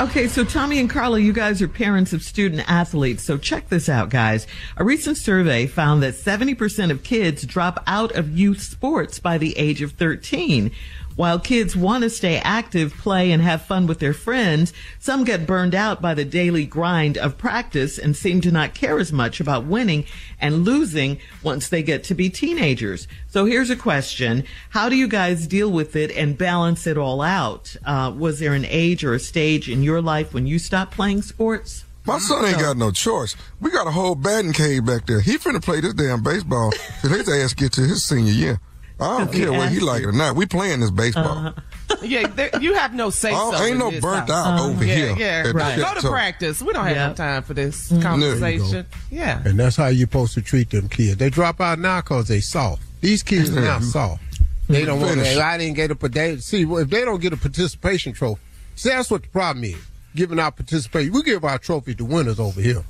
Okay, so Tommy and Carla, you guys are parents of student athletes. So check this out, guys. A recent survey found that 70% of kids drop out of youth sports by the age of 13. While kids want to stay active, play, and have fun with their friends, some get burned out by the daily grind of practice and seem to not care as much about winning and losing once they get to be teenagers. So here's a question. How do you guys deal with it and balance it all out? Uh, was there an age or a stage in your life when you stopped playing sports? My son ain't got no choice. We got a whole batting cage back there. He finna play this damn baseball till his ass get to his senior year. I don't care whether he like it or not. We playing this baseball. Uh-huh. yeah, there, you have no say so. Oh, ain't no burnt out over yeah, here. Yeah, right. Go to so, practice. We don't have Yeah. no time for this Mm-hmm. conversation. Yeah. And that's how you're supposed to treat them kids. They drop out now because they soft. These kids are not soft. They don't want Finish. to. I didn't get a but they see if they don't get a participation trophy. See, that's what the problem is. Giving out participation, we give our trophy to winners over here.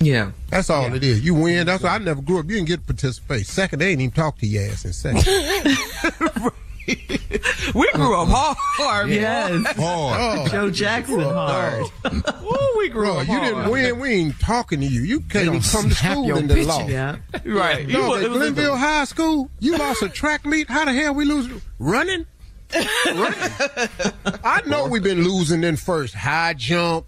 Yeah. That's all it is. You win. That's why I never grew up. You didn't get to participate. Second, they ain't even talk to your ass in second. We grew up hard. Yes. Hard. Joe Jackson hard. Ooh, we grew Bro, up you didn't win. We ain't talking to you. You can't even come to school in the picture. law. Yeah. Right. You No, was- at it was in the- Glenville High School, you lost a track meet. How the hell we lose? Running? Running? I know we've been losing in first. High jump,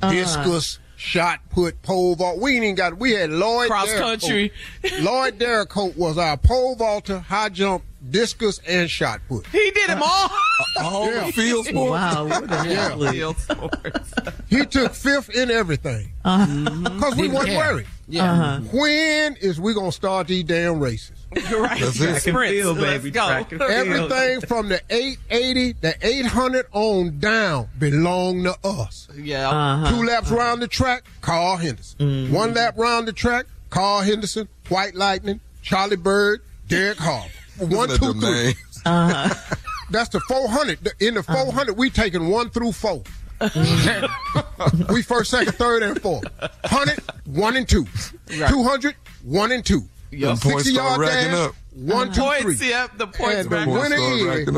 Uh-huh. discus, shot put, pole vault. We ain't even got, we had Lloyd Cross Derricote. country. Lloyd Derricote was our pole vaulter, high jump, discus, and shot put. He did them all. Uh, uh, all the field sports. Wow. What an Yeah. Field sports. He took fifth in everything. Uh-huh. Because we weren't worried. Yeah. Uh-huh. When is we going to start these damn races? right. That's it. Track and Sprints. field, Let's baby. go. Track and field. Everything from the 880, the 800 on down belong to us. Yeah. Uh-huh. Two laps uh-huh. round the track, Carl Henderson. Mm-hmm. One lap round the track, Carl Henderson, White Lightning, Charlie Bird, Derek Harper. One, Listen two, at them three. names. Uh-huh. That's the 400. In the uh-huh. 400, we taking one through four. Mm-hmm. we first, second, third, and fourth. 100, one and two. 200, one and two. Yo, Them points 60 start yard racking dash, up. one, two, three. Points, yep, the points And the back. Winner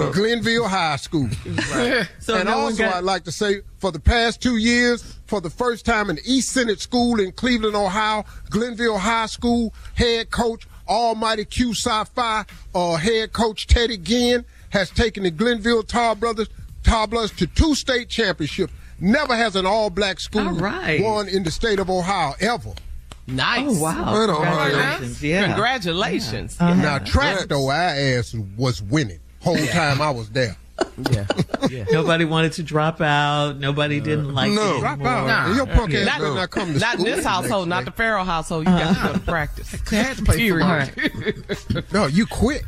is. Glenville High School. So and no one also, got- I'd like to say, for the past two years, for the first time in East Senate School in Cleveland, Ohio, Glenville High School head coach, Almighty Q Sci-Fi uh, head coach Teddy Ginn has taken the Glenville Tarblooders, Tar Brothers to two state championships. Never has an all-black school All right. won in the state of Ohio ever. Nice. Oh, wow. Right on, Congratulations. Yeah. Congratulations. Now track Congrats. though, our ass was winning whole time I was there. Yeah. yeah. Nobody wanted to drop out. Nobody didn't like No. it Drop out. Nah. Your punk ass Not- better not come to Not school. this household, not the Ferrell household. You got to go to practice. had to play Period. All right. No, you quit.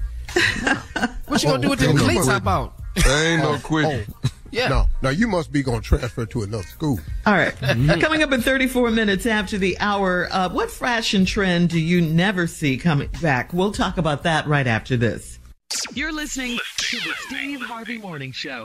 What you gonna do with them Oh, cleats. I bought? There ain't no oh. quitting. Oh. Yeah. No, no, you must be going to transfer to another school. All right. coming up in 34 minutes after the hour, uh, what fashion trend do you never see coming back? We'll talk about that right after this. You're listening to the Steve Harvey Morning Show.